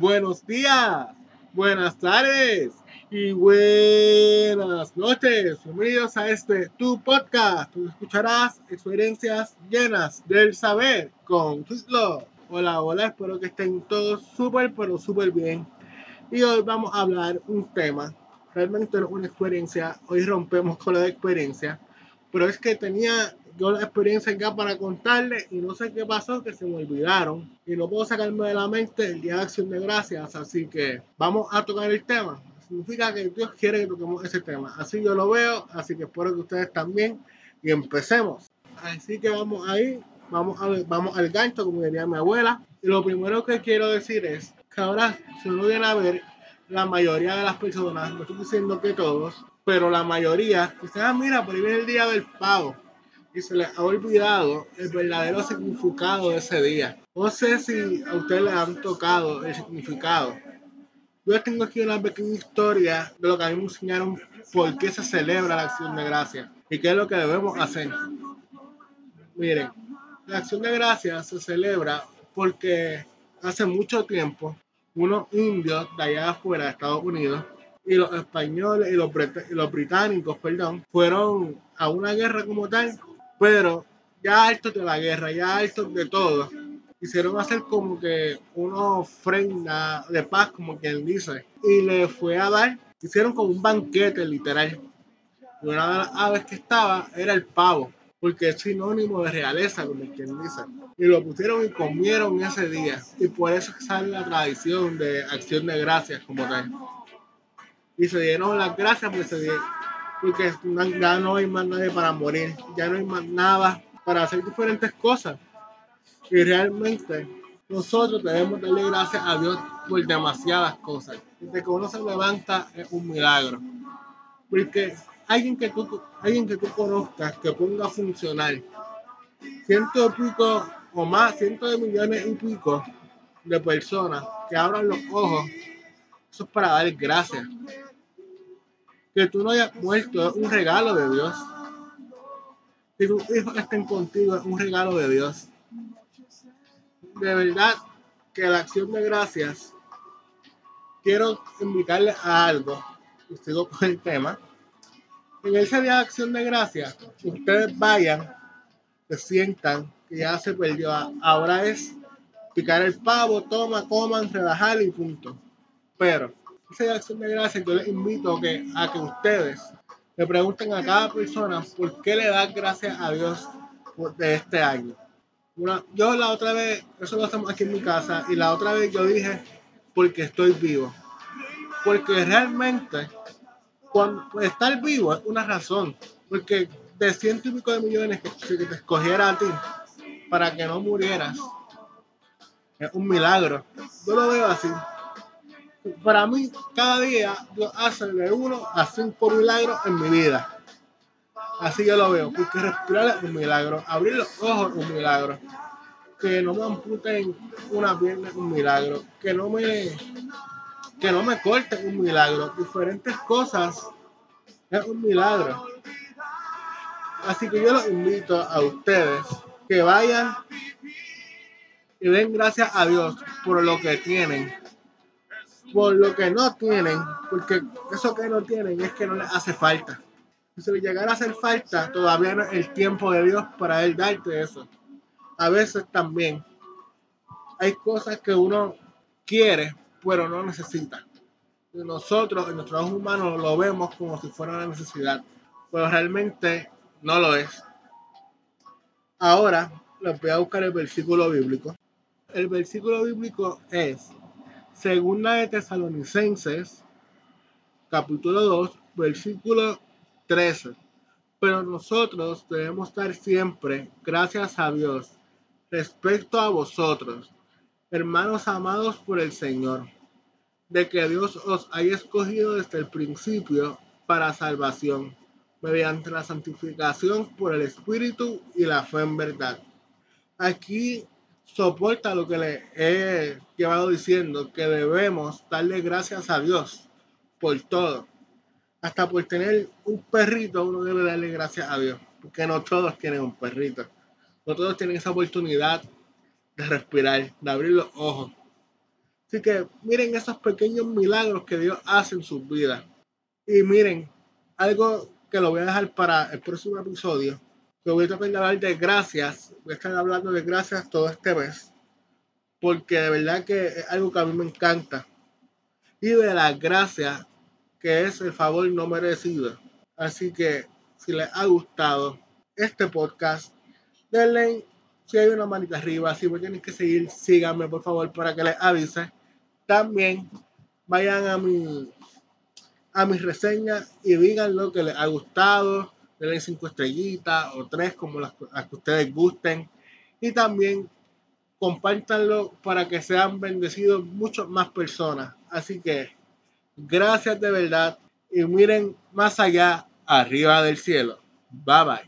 buenos días, buenas tardes y buenas noches. Bienvenidos a este tu podcast, donde escucharás experiencias llenas del saber con Love. Hola, hola, espero que estén todos súper, pero súper bien. Y hoy vamos a hablar un tema, realmente una experiencia, hoy rompemos con la experiencia, pero es que tenía yo la experiencia acá para contarles y no sé qué pasó, que se me olvidaron y no puedo sacarme de la mente el Día de Acción de Gracias, así que vamos a tocar el tema. Significa que Dios quiere que toquemos ese tema. Así yo lo veo, así que espero que ustedes también y empecemos. Así que vamos ahí, vamos, a, vamos al gancho, como diría mi abuela. Y lo primero que quiero decir es que ahora, si uno viene a ver, la mayoría de las personas, no estoy diciendo que todos, pero la mayoría, dicen, ah, mira, por ahí viene el día del pavo y se les ha olvidado el verdadero significado de ese día. No sé si a ustedes les han tocado el significado. Yo tengo aquí una pequeña historia de lo que a mí me enseñaron por qué se celebra la acción de gracia y qué es lo que debemos hacer. Miren, la acción de gracia se celebra porque hace mucho tiempo unos indios de allá afuera de Estados Unidos y los españoles y los, y los británicos, perdón, fueron a una guerra como tal pero ya altos de la guerra, ya altos de todo, quisieron hacer como que una ofrenda de paz, como quien dice, y le fue a dar, hicieron como un banquete literal. Y una de las aves que estaba era el pavo, porque es sinónimo de realeza, como quien dice. Y lo pusieron y comieron ese día. Y por eso sale la tradición de acción de gracias como tal. Y se dieron las gracias porque se dieron porque ya no hay más nadie para morir, ya no hay más nada para hacer diferentes cosas. Y realmente nosotros debemos darle gracias a Dios por demasiadas cosas. Desde que uno se levanta es un milagro. Porque alguien que tú, alguien que tú conozcas que ponga a funcionar ciento y pico o más, cientos de millones y pico de personas que abran los ojos, eso es para dar gracias que tú no hayas muerto es un regalo de Dios. Que tus hijos estén contigo es un regalo de Dios. De verdad que la acción de gracias, quiero invitarles a algo, y sigo con el tema. En ese día de acción de gracias, ustedes vayan, se sientan, que ya se perdió. Ahora es picar el pavo, toma, coman, relajar y punto. Pero esa acción de gracias, yo les invito que, a que ustedes le pregunten a cada persona por qué le da gracias a Dios de este año. yo la otra vez, eso lo hacemos aquí en mi casa, y la otra vez yo dije, porque estoy vivo. Porque realmente, cuando estar vivo es una razón. Porque de ciento y pico de millones que te escogiera a ti para que no murieras, es un milagro. Yo lo veo así para mí, cada día Dios hace de uno a cinco milagros en mi vida. Así yo lo veo, porque respirar es un milagro, abrir los ojos un milagro, que no me amputen una pierna un milagro, que no me que no me corten un milagro, diferentes cosas es un milagro. Así que yo los invito a ustedes que vayan y den gracias a Dios por lo que tienen por lo que no tienen, porque eso que no tienen es que no les hace falta. Si le llegara a hacer falta, todavía no es el tiempo de Dios para Él darte eso. A veces también hay cosas que uno quiere, pero no necesita. Y nosotros en nuestro trabajo humano lo vemos como si fuera una necesidad, pero realmente no lo es. Ahora les voy a buscar el versículo bíblico. El versículo bíblico es Segunda de Tesalonicenses, capítulo 2, versículo 13. Pero nosotros debemos estar siempre, gracias a Dios, respecto a vosotros, hermanos amados por el Señor, de que Dios os haya escogido desde el principio para salvación, mediante la santificación por el Espíritu y la fe en verdad. Aquí soporta lo que le he llevado diciendo, que debemos darle gracias a Dios por todo. Hasta por tener un perrito uno debe darle gracias a Dios, porque no todos tienen un perrito. No todos tienen esa oportunidad de respirar, de abrir los ojos. Así que miren esos pequeños milagros que Dios hace en sus vidas. Y miren, algo que lo voy a dejar para el próximo episodio, que voy a tratar de hablar de gracias, voy a hablando de gracias todo este mes, porque de verdad que es algo que a mí me encanta. Y de las gracias, que es el favor no merecido. Así que si les ha gustado este podcast, denle si hay una manita arriba, si me tienen que seguir, síganme por favor para que les avise. También vayan a mi a mis reseñas y digan lo que les ha gustado, denle cinco estrellitas o tres como las, que ustedes gusten y también compártanlo para que sean bendecidos muchas más personas. Así que gracias de verdad y miren más allá, arriba del cielo. Bye bye.